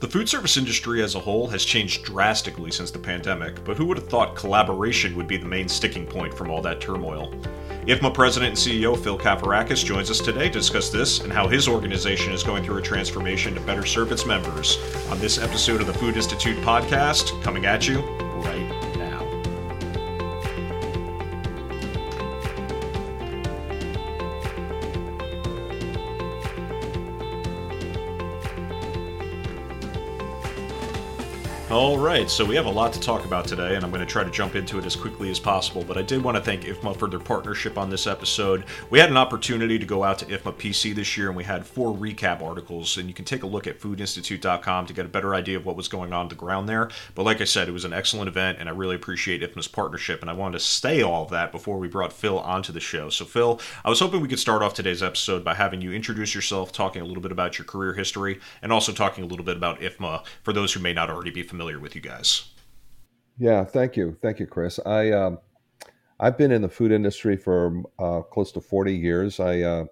The food service industry as a whole has changed drastically since the pandemic, but who would have thought collaboration would be the main sticking point from all that turmoil? IFMA President and CEO Phil Kafarakis joins us today to discuss this and how his organization is going through a transformation to better serve its members on this episode of the Food Institute podcast, coming at you All right, so we have a lot to talk about today, and I'm going to try to jump into it as quickly as possible. But I did want to thank IFMA for their partnership on this episode. We had an opportunity to go out to IFMA PC this year, and we had four recap articles, and you can take a look at foodinstitute.com to get a better idea of what was going on, the ground there. But like I said, it was an excellent event, and I really appreciate IFMA's partnership, and I wanted to stay all of that before we brought Phil onto the show. So, Phil, I was hoping we could start off today's episode by having you introduce yourself, talking a little bit about your career history, and also talking a little bit about IFMA for those who may not already be familiar with you guys. Yeah, thank you, thank you, Chris. I um, I've been in the food industry for uh, close to forty years. I uh,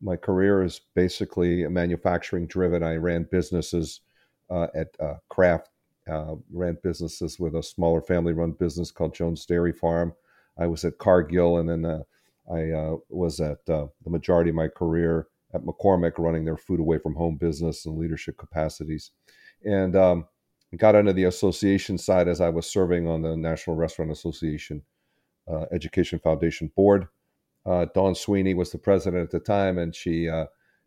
my career is basically manufacturing driven. I ran businesses uh, at uh, Kraft, uh, ran businesses with a smaller family run business called Jones Dairy Farm. I was at Cargill, and then uh, I was at the majority of my career at McCormick, running their food away from home business and leadership capacities. And um, got into the association side as I was serving on the National Restaurant Association uh, Education Foundation board. Uh, Dawn Sweeney was the president at the time, and she uh,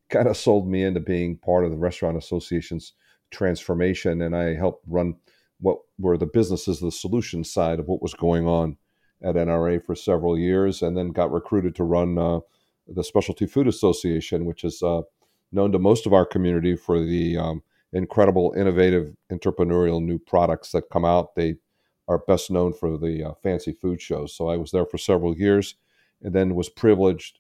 kind of sold me into being part of the Restaurant Association's transformation. And I helped run what were the businesses, the solution side of what was going on at NRA for several years, and then got recruited to run uh, the Specialty Food Association, which is uh, known to most of our community for the um, incredible, innovative, entrepreneurial new products that come out. They are best known for the uh, fancy food shows. So I was there for several years, and then was privileged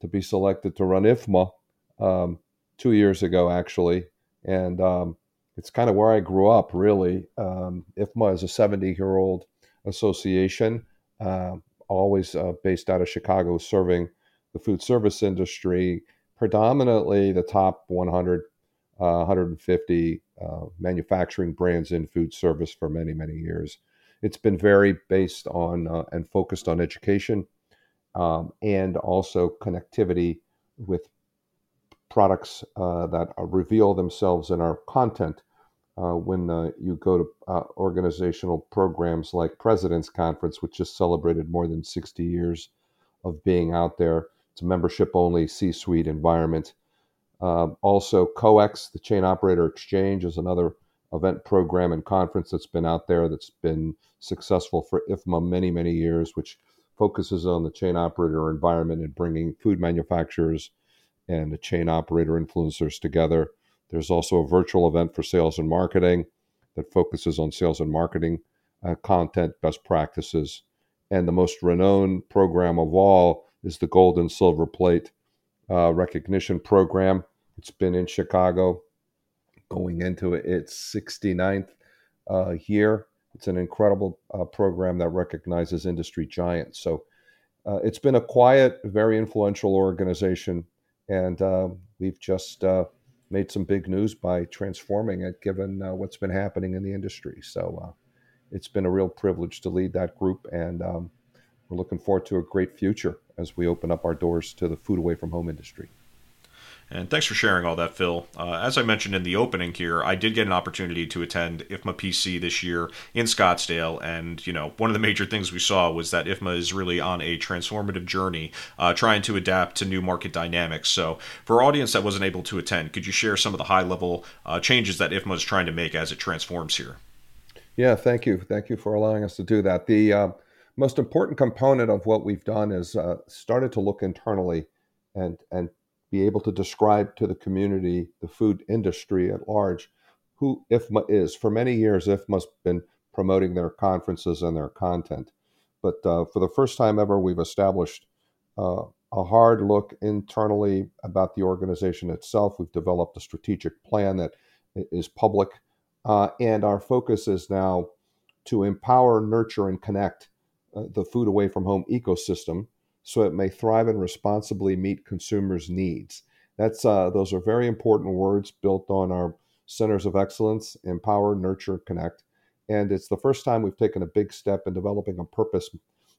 to be selected to run IFMA um, two years ago, actually. And um, it's kind of where I grew up, really. Um, IFMA is a 70 year old association, uh, always uh, based out of Chicago, serving the food service industry, predominantly the top 100 uh, 150 uh, manufacturing brands in food service for many, many years. It's been very based on uh, and focused on education um, and also connectivity with products uh, that reveal themselves in our content. Uh, when uh, you go to organizational programs like President's Conference, which just celebrated more than 60 years of being out there, it's a membership only C suite environment um, also, COEX, the Chain Operator Exchange, is another event program and conference that's been out there that's been successful for IFMA many, many years, which focuses on the chain operator environment and bringing food manufacturers and the chain operator influencers together. There's also a virtual event for sales and marketing that focuses on sales and marketing uh, content, best practices. And the most renowned program of all is the Gold and Silver Plate uh, recognition program. It's been in Chicago going into its 69th uh, year. It's an incredible uh, program that recognizes industry giants. So uh, it's been a quiet, very influential organization, and uh, we've just uh, made some big news by transforming it, given what's been happening in the industry. So it's been a real privilege to lead that group, and um, we're looking forward to a great future as we open up our doors to the food away from home industry. And thanks for sharing all that, Phil. Uh, as I mentioned in the opening here, I did get an opportunity to attend IFMA PC this year in Scottsdale, and you know one of the major things we saw was that IFMA is really on a transformative journey, uh, trying to adapt to new market dynamics. So, for our audience that wasn't able to attend, could you share some of the high-level uh, changes that IFMA is trying to make as it transforms here? Yeah, thank you, thank you for allowing us to do that. The uh, most important component of what we've done is uh, started to look internally and and be able to describe to the community, the food industry at large, who IFMA is. For many years, IFMA's been promoting their conferences and their content, but uh, for the first time ever, we've established uh, a hard look internally about the organization itself. We've developed a strategic plan that is public, uh, and our focus is now to empower, nurture, and connect uh, the food away from home ecosystem so it may thrive and responsibly meet consumers' needs. That's uh, those are very important words built on our centers of excellence, empower, nurture, connect. And it's the first time we've taken a big step in developing a purpose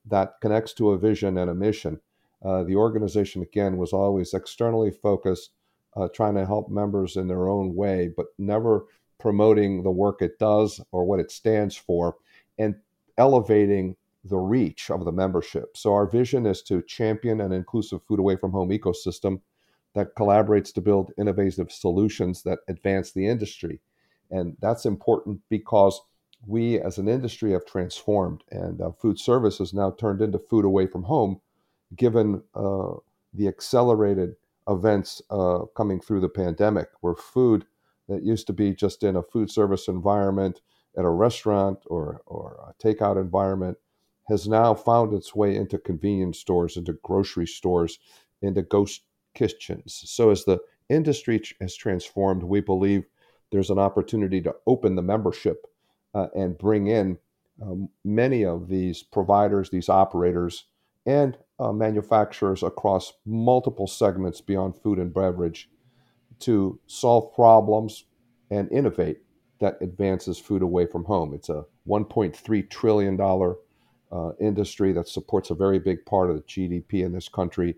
that connects to a vision and a mission. Uh, the organization, again, was always externally focused, uh, trying to help members in their own way, but never promoting the work it does or what it stands for, and elevating the reach of the membership. So, our vision is to champion an inclusive food away from home ecosystem that collaborates to build innovative solutions that advance the industry. And that's important because we as an industry have transformed, and uh, food service has now turned into food away from home, given uh, the accelerated events uh, coming through the pandemic, where food that used to be just in a food service environment at a restaurant or, or a takeout environment has now found its way into convenience stores, into grocery stores, into ghost kitchens. So as the industry has transformed, we believe there's an opportunity to open the membership uh, and bring in um, many of these providers, these operators, and uh, manufacturers across multiple segments beyond food and beverage to solve problems and innovate that advances food away from home. It's a $1.3 trillion uh, industry that supports a very big part of the GDP in this country.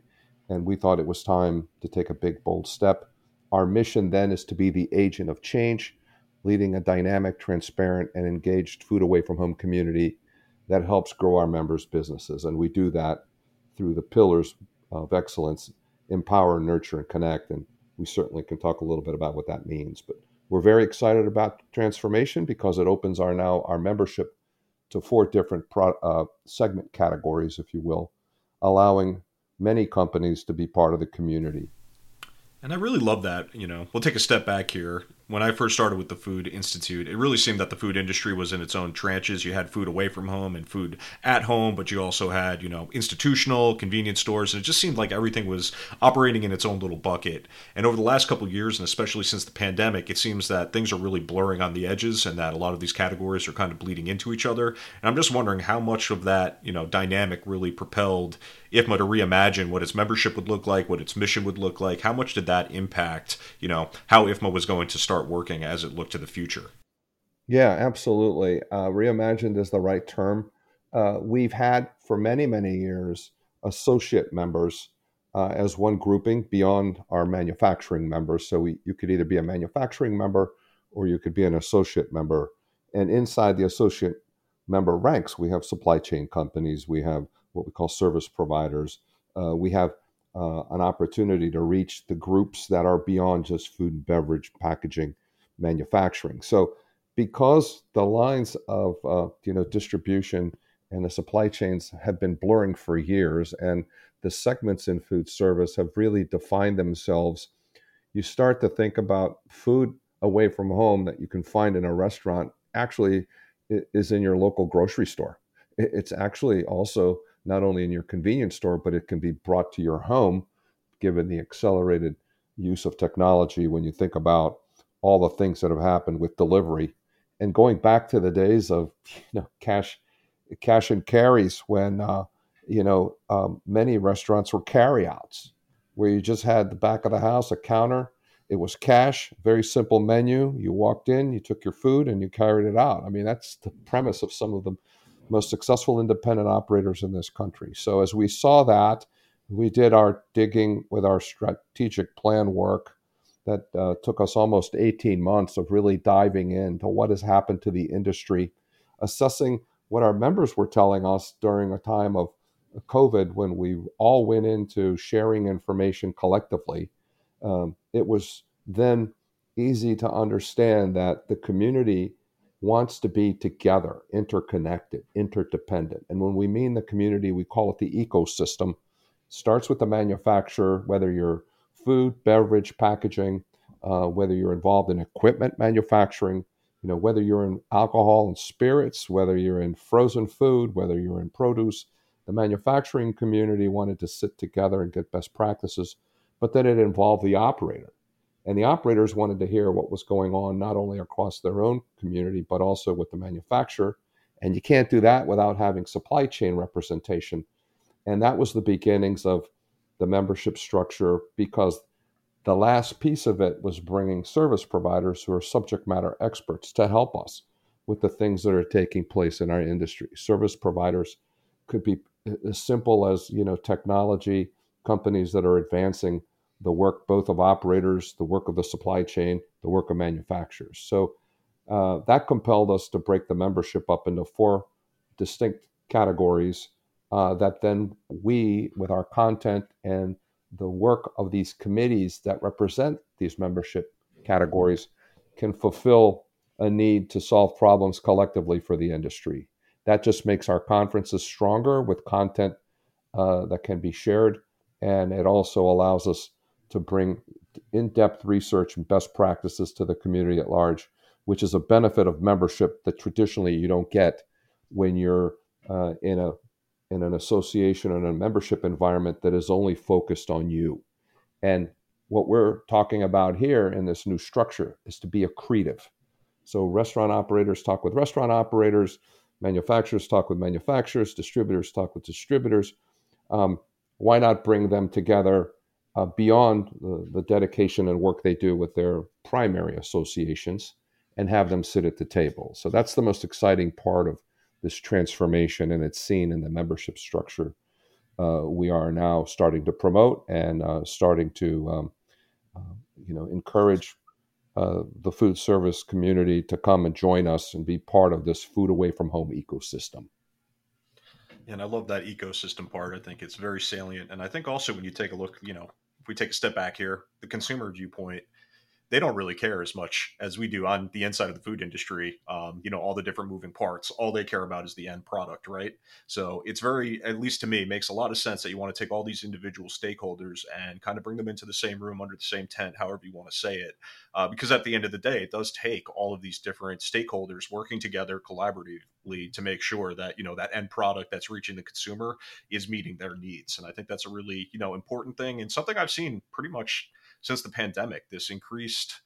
And we thought it was time to take a big, bold step. Our mission then is to be the agent of change leading a dynamic, transparent, and engaged food away from home community that helps grow our members' businesses. And we do that through the pillars of excellence empower, nurture, and connect. And we certainly can talk a little bit about what that means. But we're very excited about transformation because it opens our now our membership to four different pro, uh, segment categories, if you will, allowing many companies to be part of the community. And I really love that. You know, we'll take a step back here when I first started with the Food Institute, it really seemed that the food industry was in its own trenches. You had food away from home and food at home, but you also had, you know, institutional convenience stores, and it just seemed like everything was operating in its own little bucket. And over the last couple years, and especially since the pandemic, it seems that things are really blurring on the edges, and that a lot of these categories are kind of bleeding into each other. And I'm just wondering how much of that, you know, dynamic really propelled IFMA to reimagine what its membership would look like, what its mission would look like. How much did that impact, you know, how IFMA was going to start start working as it looked to the future. Yeah, absolutely. Uh, reimagined is the right term. Uh, we've had for many, many years associate members uh, as one grouping beyond our manufacturing members. So we, you could either be a manufacturing member or you could be an associate member. And inside the associate member ranks, we have supply chain companies, we have what we call service providers, uh, we have uh, an opportunity to reach the groups that are beyond just food and beverage packaging manufacturing. So, because the lines of uh, you know distribution and the supply chains have been blurring for years, and the segments in food service have really defined themselves, you start to think about food away from home that you can find in a restaurant actually is in your local grocery store. It's actually also not only in your convenience store, but it can be brought to your home, given the accelerated use of technology when you think about all the things that have happened with delivery. And going back to the days of you know cash cash and carries when uh, you know um, many restaurants were carryouts where you just had the back of the house a counter it was cash very simple menu you walked in you took your food and you carried it out i mean that's the premise of some of the most successful independent operators in this country. So as we saw that, we did our digging with our strategic plan work that uh, took us almost 18 months of really diving into what has happened to the industry, assessing what our members were telling us during a time of COVID when we all went into sharing information collectively. Um, it was then easy to understand that the community wants to be together, interconnected, interdependent. And when we mean the community, we call it the ecosystem. Starts with the manufacturer, whether you're food, beverage, packaging, uh, whether you're involved in equipment manufacturing, you know, whether you're in alcohol and spirits, whether you're in frozen food, whether you're in produce, the manufacturing community wanted to sit together and get best practices, but then it involved the operator. And the operators wanted to hear what was going on, not only across their own community, but also with the manufacturer. And you can't do that without having supply chain representation. And that was the beginnings of the membership structure because The last piece of it was bringing service providers who are subject matter experts to help us with the things that are taking place in our industry. Service providers could be uh, as simple as you know technology companies that are advancing the work both of operators, the work of the supply chain, the work of manufacturers. So uh, that compelled us to break the membership up into four distinct categories uh, that then we, with our content and the work of these committees that represent these membership categories, can fulfill a need to solve problems collectively for the industry. That just makes our conferences stronger with content uh, that can be shared, and it also allows us to bring in depth research and best practices to the community at large, which is a benefit of membership that traditionally you don't get when you're uh, in a in an association and a membership environment that is only focused on you. And what we're talking about here in this new structure is to be accretive. So restaurant operators talk with restaurant operators, manufacturers talk with manufacturers, distributors talk with distributors. Um, why not bring them together uh, beyond the, the, dedication and work they do with their primary associations and have them sit at the table? So that's the most exciting part of this transformation, and it's seen in the membership structure uh, we are now starting to promote and uh, starting to, um, uh, you know, encourage uh, the food service community to come and join us and be part of this food away from home ecosystem. And I love that ecosystem part. I think it's very salient. And I think also when you take a look, you know, if we take a step back here, the consumer viewpoint, they don't really care as much as we do on the inside of the food industry. Um, you know, all the different moving parts. All they care about is the end product, right? So it's very, at least to me, makes a lot of sense that you want to take all these individual stakeholders and kind of bring them into the same room under the same tent, however you want to say it. Uh, because at the end of the day, it does take all of these different stakeholders working together collaboratively to make sure that you know that end product that's reaching the consumer is meeting their needs. And I think that's a really you know important thing and something I've seen pretty much since the pandemic, this increased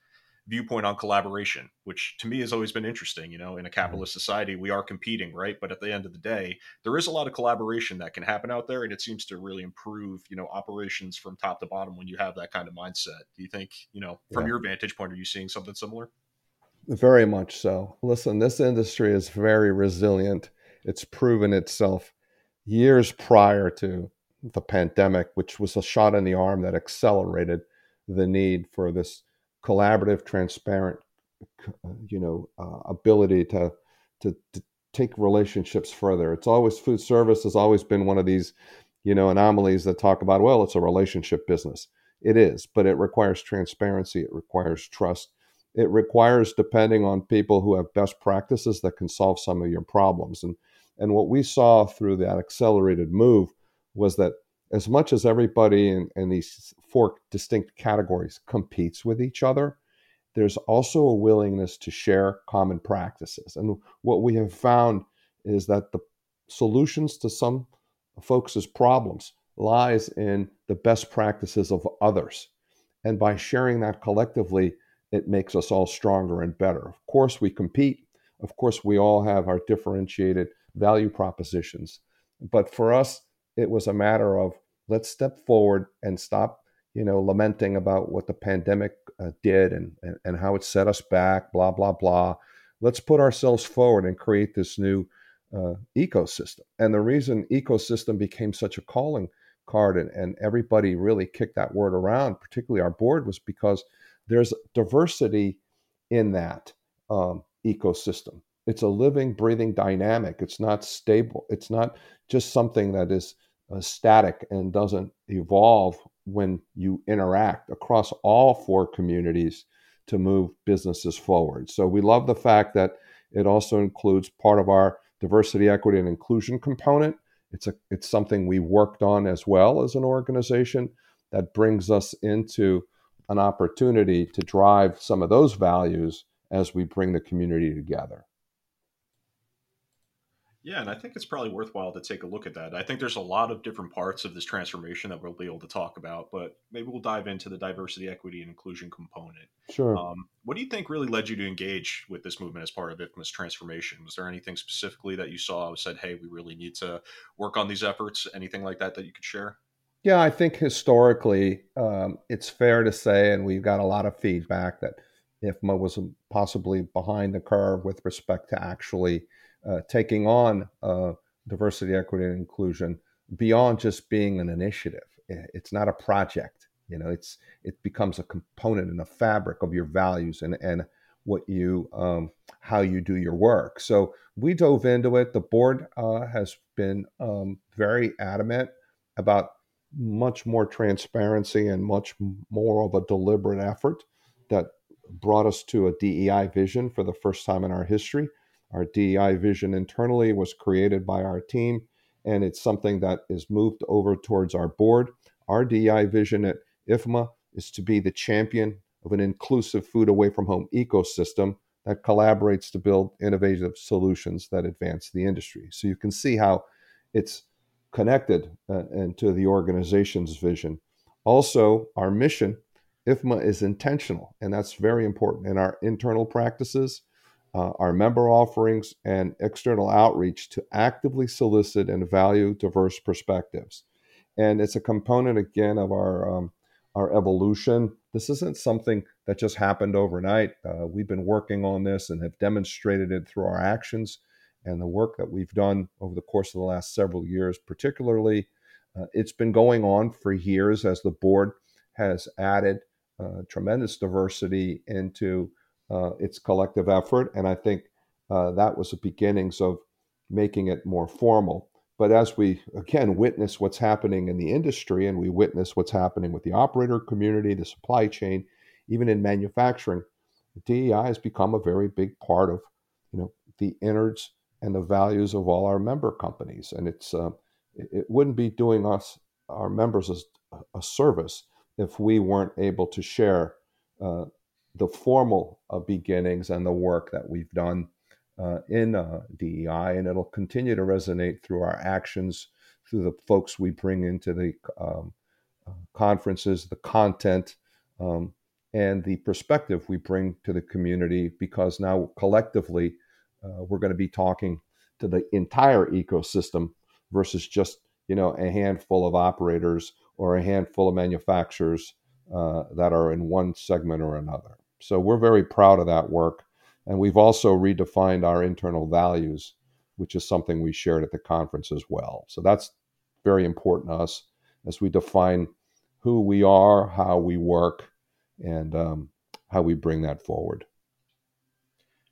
viewpoint on collaboration, which to me has always been interesting. You know, in a mm-hmm. capitalist society, we are competing, right? But at the end of the day, there is a lot of collaboration that can happen out there, and it seems to really improve, you know, operations from top to bottom when you have that kind of mindset. Do you think, you know, from yeah. your vantage point, are you seeing something similar? Very much so. Listen, this industry is very resilient. It's proven itself years prior to the pandemic, which was a shot in the arm that accelerated the need for this collaborative, transparent, you know, uh, ability to, to, to take relationships further. It's always food service has always been one of these, you know, anomalies that talk about well, it's a relationship business. It is, but it requires transparency. It requires trust. It requires depending on people who have best practices that can solve some of your problems. And and what we saw through that accelerated move was that as much as everybody in, in these four distinct categories competes with each other, there's also a willingness to share common practices. And what we have found is that the solutions to some folks' problems lies in the best practices of others. And by sharing that collectively, it makes us all stronger and better. Of course, we compete. Of course, we all have our differentiated value propositions. But for us, it was a matter of let's step forward and stop you know lamenting about what the pandemic uh, did and, and, and how it set us back blah blah blah. Let's put ourselves forward and create this new uh, ecosystem. And the reason ecosystem became such a calling card and, and everybody really kicked that word around particularly our board was because there's diversity in that um, ecosystem it's a living breathing dynamic it's not stable it's not just something that is uh, static and doesn't evolve when you interact across all four communities to move businesses forward. So we love the fact that it also includes part of our diversity, equity, and inclusion component. It's a it's something we worked on as well as an organization that brings us into an opportunity to drive some of those values as we bring the community together. Yeah, and I think it's probably worthwhile to take a look at that. I think there's a lot of different parts of this transformation that we'll be able to talk about, but maybe we'll dive into the diversity, equity, and inclusion component. Sure. Um, what do you think really led you to engage with this movement as part of IFMA's transformation? Was there anything specifically that you saw said, hey, we really need to work on these efforts? Anything like that that you could share? Yeah, I think historically um, it's fair to say, and we've got a lot of feedback that IFMA was possibly behind the curve with respect to actually taking on uh, diversity, equity, and inclusion beyond just being an initiative. It's not a project. You know, it's it becomes a component and a fabric of your values and and what you um, how you do your work. So we dove into it. The board uh, has been um, very adamant about much more transparency and much more of a deliberate effort that brought us to a DEI vision for the first time in our history. Our DEI vision internally was created by our team, and it's something that is moved over towards our board. Our DEI vision at IFMA is to be the champion of an inclusive food away from home ecosystem that collaborates to build innovative solutions that advance the industry. So you can see how it's connected uh, and to the organization's vision. Also, our mission, IFMA, is intentional, and that's very important in our internal practices, uh, our member offerings, and external outreach to actively solicit and value diverse perspectives. And it's a component, again, of our um, our evolution. This isn't something that just happened overnight. Uh, we've been working on this and have demonstrated it through our actions and the work that we've done over the course of the last several years, particularly, uh, it's been going on for years as the board has added uh, tremendous diversity into uh, its collective effort. And I think uh, that was the beginnings of making it more formal. But as we again witness what's happening in the industry and we witness what's happening with the operator community, the supply chain, even in manufacturing, DEI has become a very big part of you know the innards and the values of all our member companies. And it's uh, it wouldn't be doing us our members a, a service if we weren't able to share uh, the formal uh, beginnings and the work that we've done uh, in uh, DEI, and it'll continue to resonate through our actions, through the folks we bring into the um, uh, conferences, the content, um, and the perspective we bring to the community. Because now collectively, uh, we're going to be talking to the entire ecosystem versus just you know a handful of operators or a handful of manufacturers uh, that are in one segment or another. So we're very proud of that work, and we've also redefined our internal values, which is something we shared at the conference as well. So that's very important to us as we define who we are, how we work, and um, how we bring that forward.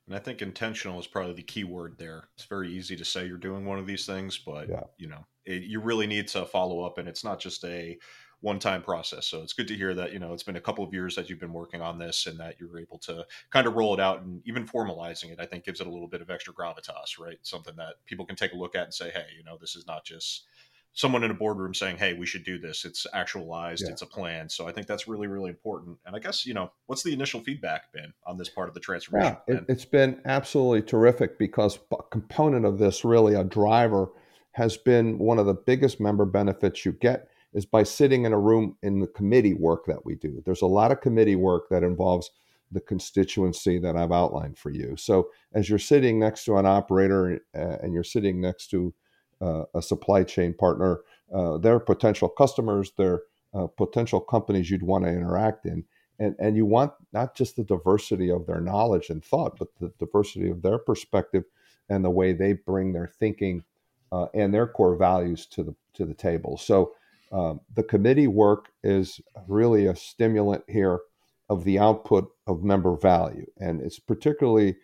And I think intentional is probably the key word there. It's very easy to say you're doing one of these things, but yeah. you know, it, you really need to follow up, and it's not just a one-time process. So it's good to hear that you know it's been a couple of years that you've been working on this, and that you're able to kind of roll it out, and even formalizing it. I think gives it a little bit of extra gravitas, right? Something that people can take a look at and say, hey, you know, this is not just someone in a boardroom saying, "Hey, we should do this." It's actualized. Yeah. It's a plan. So I think that's really, really important. And I guess you know, what's the initial feedback been on this part of the transformation? Yeah, it, has been absolutely terrific because a component of this, really, a driver, has been one of the biggest member benefits you get is by sitting in a room in the committee work that we do. There's a lot of committee work that involves the constituency that I've outlined for you. So as you're sitting next to an operator uh, and you're sitting next to uh, a supply chain partner, uh, their potential customers, their uh, potential companies you'd want to interact in. And, and you want not just the diversity of their knowledge and thought, but the diversity of their perspective and the way they bring their thinking uh, and their core values to the to the table. So um, the committee work is really a stimulant here of the output of member value, and it's particularly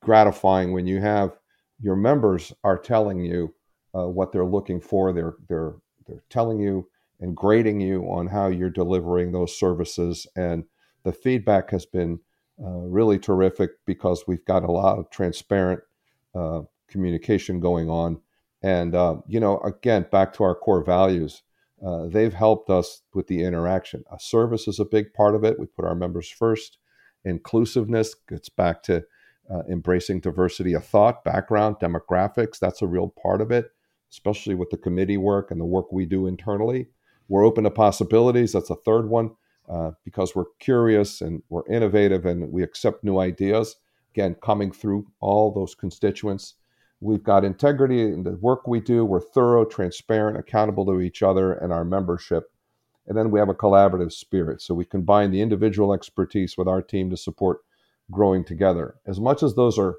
gratifying when you have your members are telling you uh, what they're looking for. They're they're they're telling you and grading you on how you're delivering those services, and the feedback has been uh, really terrific because we've got a lot of transparent uh, communication going on. And uh, you know, again, back to our core values. Uh, they've helped us with the interaction. A service is a big part of it. We put our members first. Inclusiveness gets back to uh, embracing diversity of thought, background, demographics. That's a real part of it especially with the committee work and the work we do internally. We're open to possibilities. That's a third one uh, because we're curious and we're innovative and we accept new ideas. Again, coming through all those constituents. We've got integrity in the work we do. We're thorough, transparent, accountable to each other and our membership. And then we have a collaborative spirit. So we combine the individual expertise with our team to support growing together. As much as those are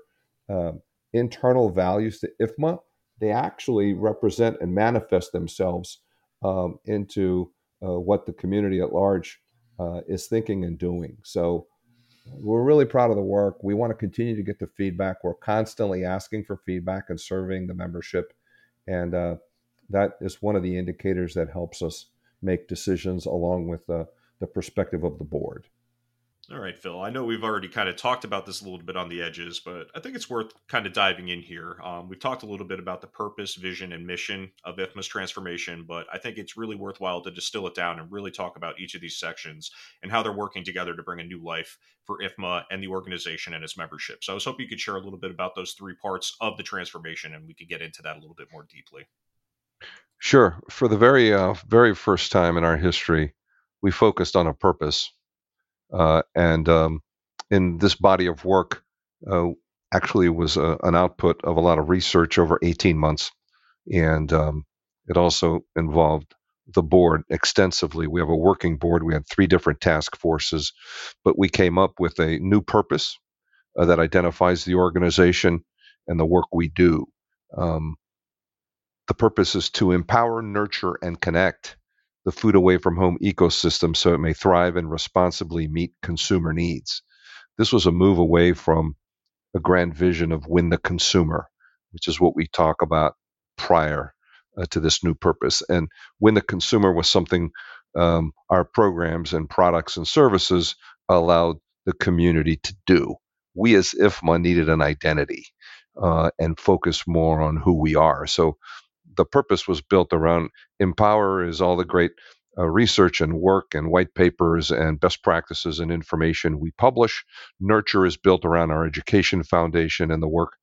uh, internal values to IFMA, they actually represent and manifest themselves um, into uh, what the community at large uh, is thinking and doing. So we're really proud of the work. We want to continue to get the feedback. We're constantly asking for feedback and serving the membership. And uh, that is one of the indicators that helps us make decisions along with the, the perspective of the board. All right, Phil. I know we've already kind of talked about this a little bit on the edges, but I think it's worth kind of diving in here. Um, we've talked a little bit about the purpose, vision, and mission of IFMA's transformation, but I think it's really worthwhile to distill it down and really talk about each of these sections and how they're working together to bring a new life for IFMA and the organization and its membership. So I was hoping you could share a little bit about those three parts of the transformation, and we could get into that a little bit more deeply. Sure. For the very, uh, very first time in our history, we focused on a purpose uh, and um, in this body of work, uh, actually was a, an output of a lot of research over 18 months, and um, it also involved the board extensively. We have a working board. We had three different task forces, but we came up with a new purpose uh, that identifies the organization and the work we do. Um, the purpose is to empower, nurture, and connect the food away from home ecosystem so it may thrive and responsibly meet consumer needs. This was a move away from a grand vision of win the consumer, which is what we talk about prior uh, to this new purpose. And win the consumer was something um, our programs and products and services allowed the community to do. We as IFMA needed an identity uh, and focus more on who we are. So the purpose was built around empower is all the great uh, research and work and white papers and best practices and information we publish. Nurture is built around our education foundation and the work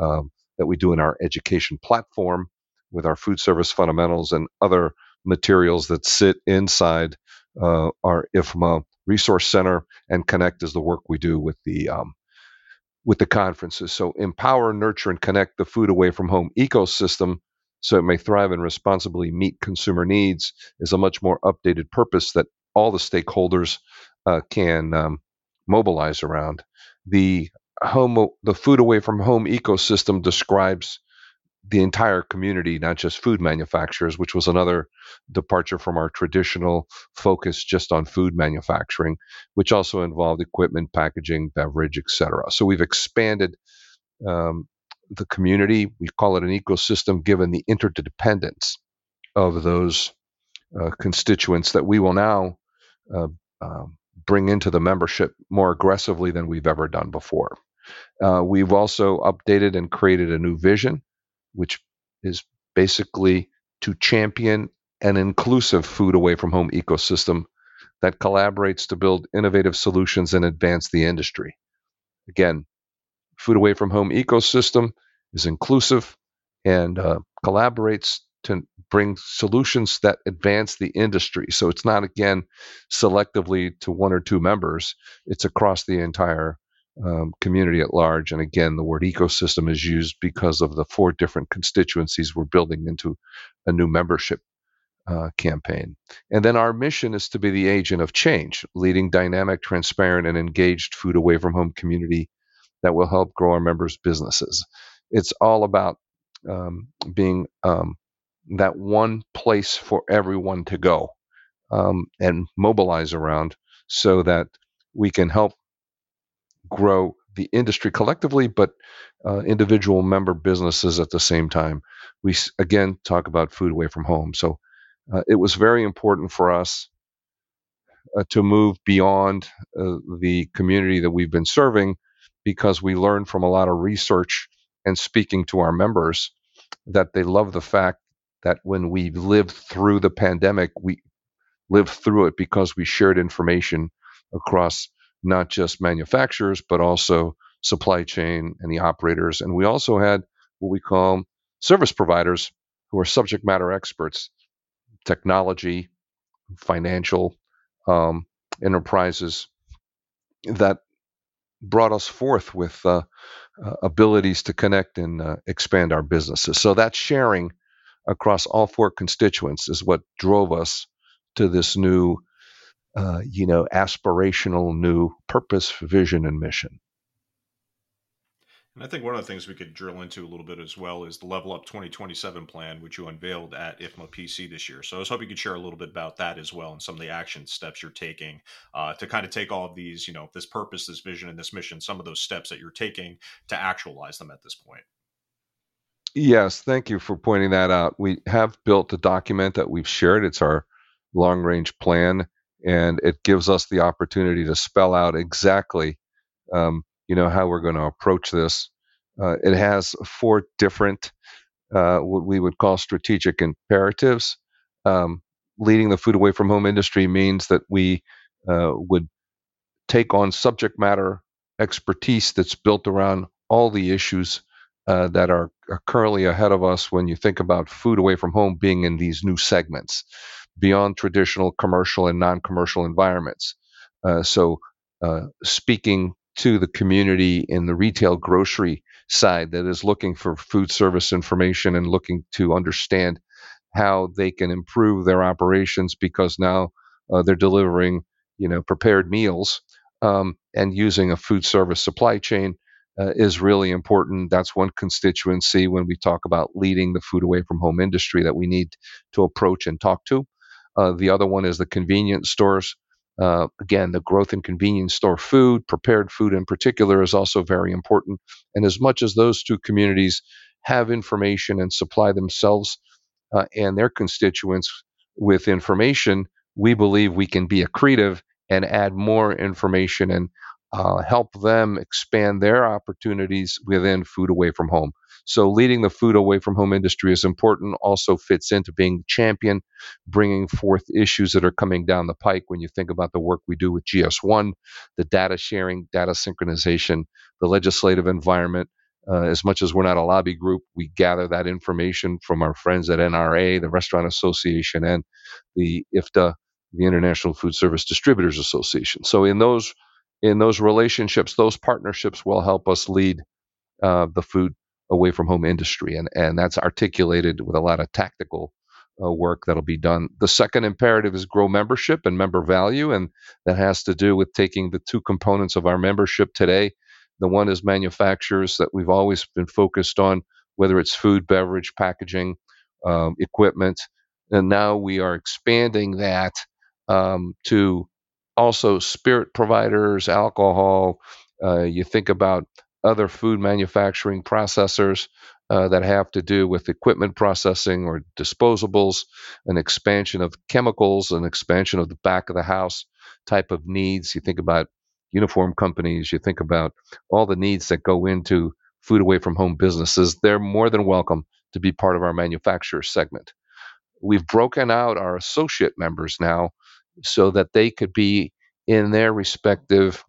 um, that we do in our education platform with our food service fundamentals and other materials that sit inside uh, our IFMA resource center. And connect is the work we do with the um, with the conferences. So empower, nurture, and connect the food away from home ecosystem so it may thrive and responsibly meet consumer needs is a much more updated purpose that all the stakeholders uh, can um, mobilize around. The home, the food away from home ecosystem describes the entire community, not just food manufacturers, which was another departure from our traditional focus just on food manufacturing, which also involved equipment, packaging, beverage, etc. So we've expanded um, the community. We call it an ecosystem given the interdependence of those uh, constituents that we will now uh, uh, bring into the membership more aggressively than we've ever done before. Uh, we've also updated and created a new vision, which is basically to champion an inclusive food away from home ecosystem that collaborates to build innovative solutions and advance the industry. Again, food away from home ecosystem is inclusive and uh, collaborates to bring solutions that advance the industry. So it's not, again, selectively to one or two members, it's across the entire um, community at large. And again, the word ecosystem is used because of the four different constituencies we're building into a new membership uh, campaign. And then our mission is to be the agent of change, leading dynamic, transparent, and engaged food away from home community that will help grow our members' businesses. It's all about um, being um, that one place for everyone to go um, and mobilize around so that we can help grow the industry collectively, but uh, individual member businesses at the same time. We again talk about food away from home. So uh, it was very important for us uh, to move beyond uh, the community that we've been serving because we learned from a lot of research and speaking to our members that they love the fact that when we lived through the pandemic, we lived through it because we shared information across not just manufacturers, but also supply chain and the operators. And we also had what we call service providers who are subject matter experts, technology, financial um, enterprises that brought us forth with uh, uh, abilities to connect and uh, expand our businesses. So that sharing across all four constituents is what drove us to this new, uh, you know, aspirational new purpose, vision, and mission. And I think one of the things we could drill into a little bit as well is the Level Up 2027 plan, which you unveiled at IFMA PC this year. So I was hoping you could share a little bit about that as well and some of the action steps you're taking uh, to kind of take all of these, you know, this purpose, this vision, and this mission, some of those steps that you're taking to actualize them at this point. Yes, thank you for pointing that out. We have built a document that we've shared. It's our long range plan, and it gives us the opportunity to spell out exactly um, you know how we're going to approach this. Uh, it has four different uh, what we would call strategic imperatives. Um, leading the food away from home industry means that we uh, would take on subject matter expertise that's built around all the issues uh, that are, are, currently ahead of us when you think about food away from home being in these new segments beyond traditional commercial and non commercial environments. Uh, so, uh, speaking to the community in the retail grocery side that is looking for food service information and looking to understand how they can improve their operations because now uh, they're delivering you know prepared meals um, and using a food service supply chain uh, is really important. That's one constituency when we talk about leading the food away from home industry that we need to approach and talk to. Uh, the other one is the convenience stores uh, again, the growth in convenience store food, prepared food in particular, is also very important. And as much as those two communities have information and supply themselves uh, and their constituents with information, we believe we can be accretive and add more information and uh, help them expand their opportunities within food away from home. So, leading the food away from home industry is important, also fits into being champion, bringing forth issues that are coming down the pike when you think about the work we do with GS1, the data sharing, data synchronization, the legislative environment. Uh, as much as we're not a lobby group, we gather that information from our friends at NRA, the Restaurant Association, and the IFDA, the International Food Service Distributors Association. So, in those in those relationships, those partnerships will help us lead uh, the food away from home industry, and and that's articulated with a lot of tactical uh, work that'll be done. The second imperative is grow membership and member value, and that has to do with taking the two components of our membership today. The one is manufacturers that we've always been focused on, whether it's food, beverage, packaging, um, equipment, and now we are expanding that um, to also spirit providers, alcohol. Uh, you think about other food manufacturing processors uh, that have to do with equipment processing or disposables, an expansion of chemicals, an expansion of the back of the house type of needs. You think about uniform companies, you think about all the needs that go into food away from home businesses. They're more than welcome to be part of our manufacturer segment. We've broken out our associate members now so that they could be in their respective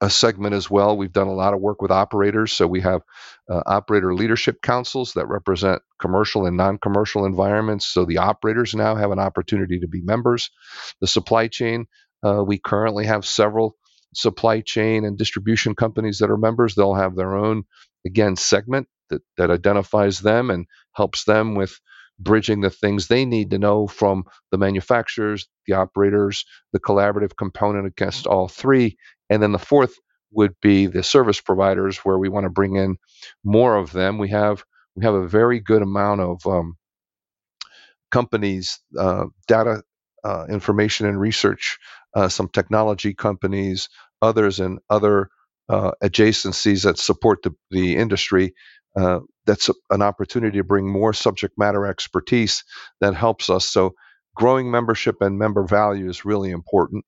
a segment as well. We've done a lot of work with operators. So we have uh, operator leadership councils that represent commercial and non commercial environments. So the operators now have an opportunity to be members. The supply chain, uh, we currently have several supply chain and distribution companies that are members. They'll have their own, again, segment that, that identifies them and helps them with bridging the things they need to know from the manufacturers, the operators, the collaborative component against all three. And then the fourth would be the service providers, where we want to bring in more of them. We have we have a very good amount of um, companies, uh, data uh, information and research, uh, some technology companies, others, and other uh, adjacencies that support the, the industry uh, that's a, an opportunity to bring more subject matter expertise that helps us. So, growing membership and member value is really important.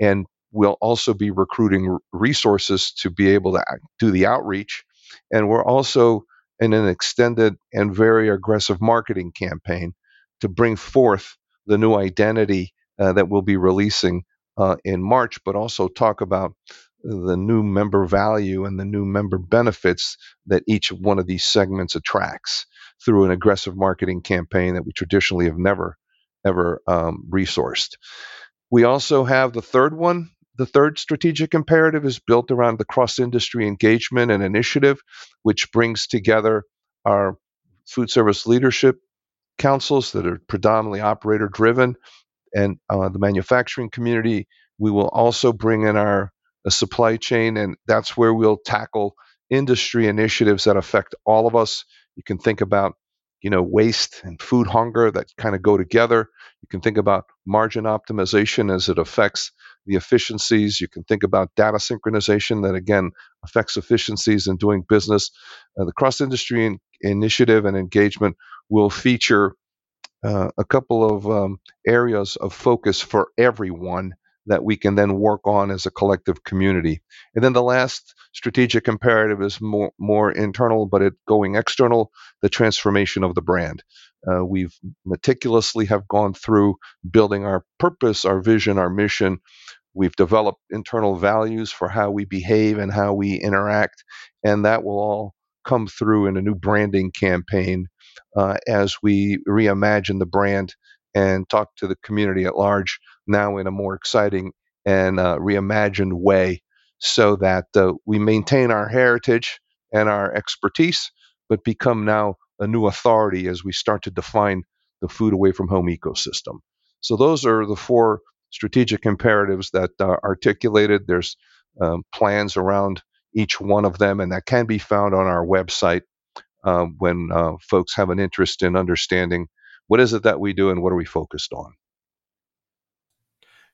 And we'll also be recruiting resources to be able to do the outreach. And we're also in an extended and very aggressive marketing campaign to bring forth the new identity uh, that we'll be releasing uh, in March, but also talk about the new member value and the new member benefits that each one of these segments attracts through an aggressive marketing campaign that we traditionally have never ever um, resourced. We also have the third one the third strategic imperative is built around the cross industry engagement and initiative, which brings together our food service leadership councils that are predominantly operator driven and uh, the manufacturing community. We will also bring in our uh, supply chain, and that's where we'll tackle industry initiatives that affect all of us. You can think about you know waste and food hunger that kind of go together you can think about margin optimization as it affects the efficiencies you can think about data synchronization that again affects efficiencies in doing business uh, the cross industry in- initiative and engagement will feature uh, a couple of um, areas of focus for everyone that we can then work on as a collective community. And then the last strategic imperative is more more internal, but it going external, the transformation of the brand. Uh, we've meticulously have gone through building our purpose, our vision, our mission. We've developed internal values for how we behave and how we interact, and that will all come through in a new branding campaign uh, as we reimagine the brand and talk to the community at large now in a more exciting and uh, reimagined way so that uh, we maintain our heritage and our expertise, but become now a new authority as we start to define the food away from home ecosystem. So, those are the four strategic imperatives that are articulated. There's um, plans around each one of them, and that can be found on our website um, when uh, folks have an interest in understanding what is it that we do and what are we focused on.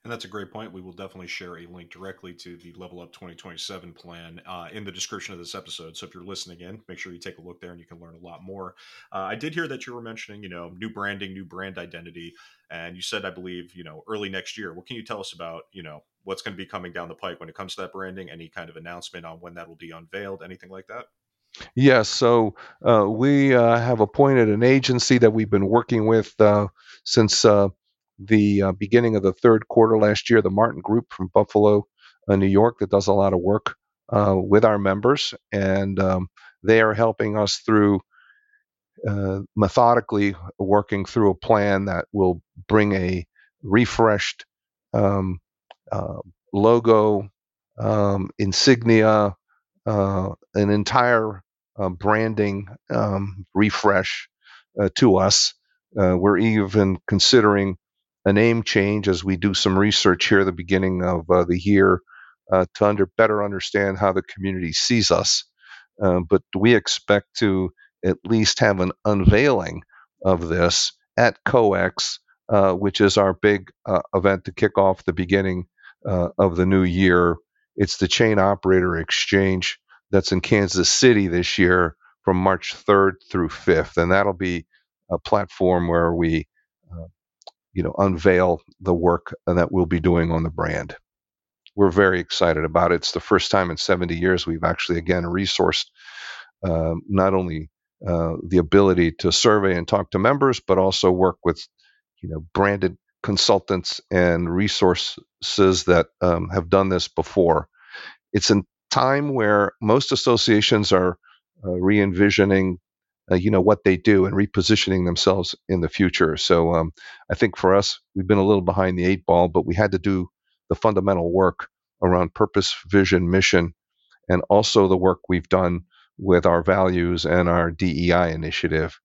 And that's a great point. We will definitely share a link directly to the Level Up 2027 plan uh, in the description of this episode. So if you're listening in, make sure you take a look there and you can learn a lot more. Uh, I did hear that you were mentioning, you know, new branding, new brand identity, and you said, I believe, you know, early next year. What can you tell us about, you know, what's going to be coming down the pike when it comes to that branding? Any kind of announcement on when that will be unveiled? Anything like that? Yes, so uh, we uh, have appointed an agency that we've been working with uh, since uh, the uh, beginning of the third quarter last year, the Martin Group from Buffalo, uh, New York, that does a lot of work with our members. And um, they are helping us through methodically working through a plan that will bring a refreshed um, logo, um, insignia, uh, an entire uh, branding um, refresh uh, to us. Uh, we're even considering a name change as we do some research here at the beginning of uh, the year uh, to under, better understand how the community sees us. but we expect to at least have an unveiling of this at COEX, which is our big event to kick off the beginning of the new year it's the chain operator exchange that's in Kansas City this year from March 3rd through 5th, and that'll be a platform where we, uh, you know, unveil the work that we'll be doing on the brand. We're very excited about it. It's the first time in 70 years we've actually again resourced uh, not only uh, the ability to survey and talk to members, but also work with, you know, branded consultants and resources that um, have done this before. It's a time where most associations are uh, re-envisioning, uh, you know, what they do and repositioning themselves in the future. So um, I think for us, we've been a little behind the eight ball, but we had to do the fundamental work around purpose, vision, mission, and also the work we've done with our values and our DEI initiative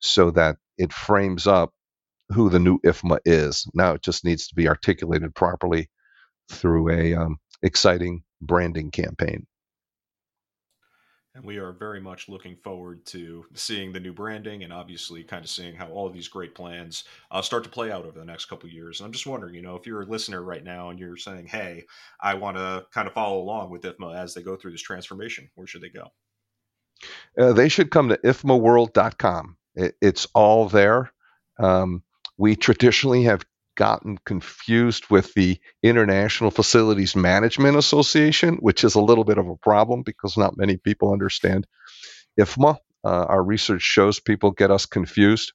so that it frames up who the new IFMA is. Now it just needs to be articulated properly through a um, exciting branding campaign. And we are very much looking forward to seeing the new branding and obviously kind of seeing how all of these great plans uh, start to play out over the next couple years. And I'm just wondering, you know, if you're a listener right now and you're saying, hey, I want to kind of follow along with IFMA as they go through this transformation, where should they go? Uh, they should come to ifmaworld.com. It, it's all there. Um, we traditionally have gotten confused with the International Facilities Management Association, which is a little bit of a problem because not many people understand IFMA. Uh, our research shows people get us confused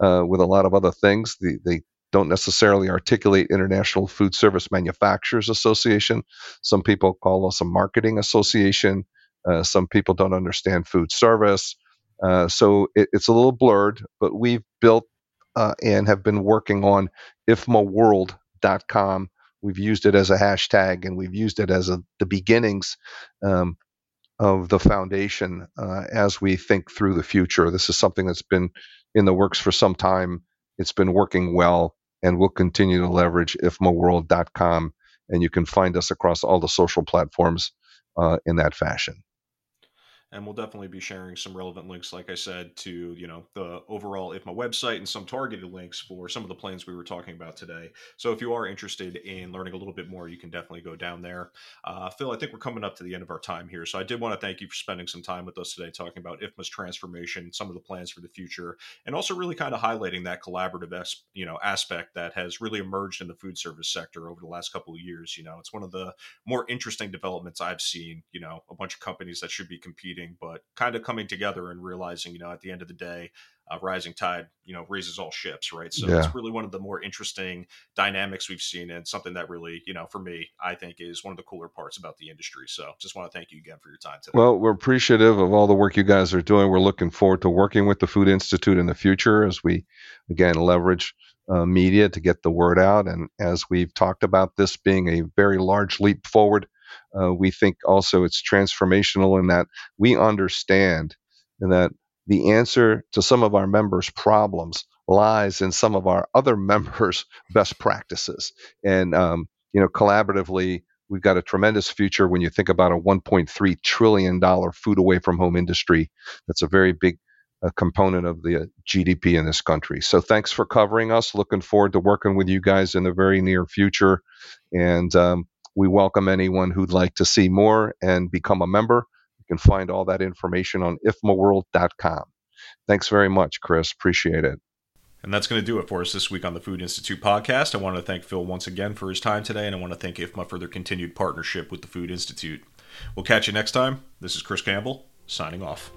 uh, with a lot of other things. The, they don't necessarily articulate International Food Service Manufacturers Association. Some people call us a marketing association. Uh, some people don't understand food service. Uh, so it, it's a little blurred, but we've built uh, and have been working on ifmaworld.com, We've used it as a hashtag, and we've used it as a, the beginnings um, of the foundation uh, as we think through the future. This is something that's been in the works for some time. It's been working well, and we'll continue to leverage ifmaworld.com, and you can find us across all the social platforms uh, in that fashion and we'll definitely be sharing some relevant links like i said to you know the overall IFMA website and some targeted links for some of the plans we were talking about today. So if you are interested in learning a little bit more you can definitely go down there. Uh, phil i think we're coming up to the end of our time here so i did want to thank you for spending some time with us today talking about IFMA's transformation some of the plans for the future and also really kind of highlighting that collaborative you know aspect that has really emerged in the food service sector over the last couple of years you know. It's one of the more interesting developments i've seen you know a bunch of companies that should be competing but kind of coming together and realizing, you know, at the end of the day, uh, rising tide, you know, raises all ships, right? So yeah. it's really one of the more interesting dynamics we've seen, and something that really, you know, for me, I think is one of the cooler parts about the industry. So just want to thank you again for your time today. Well, we're appreciative of all the work you guys are doing. We're looking forward to working with the Food Institute in the future as we, again, leverage uh, media to get the word out. And as we've talked about this being a very large leap forward uh, we think also it's transformational in that we understand that the answer to some of our members' problems lies in some of our other members' best practices. And, um, you know, collaboratively, we've got a tremendous future when you think about a $1.3 trillion food away from home industry. That's a very big uh, component of the GDP in this country. So thanks for covering us. Looking forward to working with you guys in the very near future. And um, we welcome anyone who'd like to see more and become a member. You can find all that information on ifmaworld.com. Thanks very much, Chris. Appreciate it. And that's going to do it for us this week on the Food Institute podcast. I want to thank Phil once again for his time today, and I want to thank IFMA for their continued partnership with the Food Institute. We'll catch you next time. This is Chris Campbell, signing off.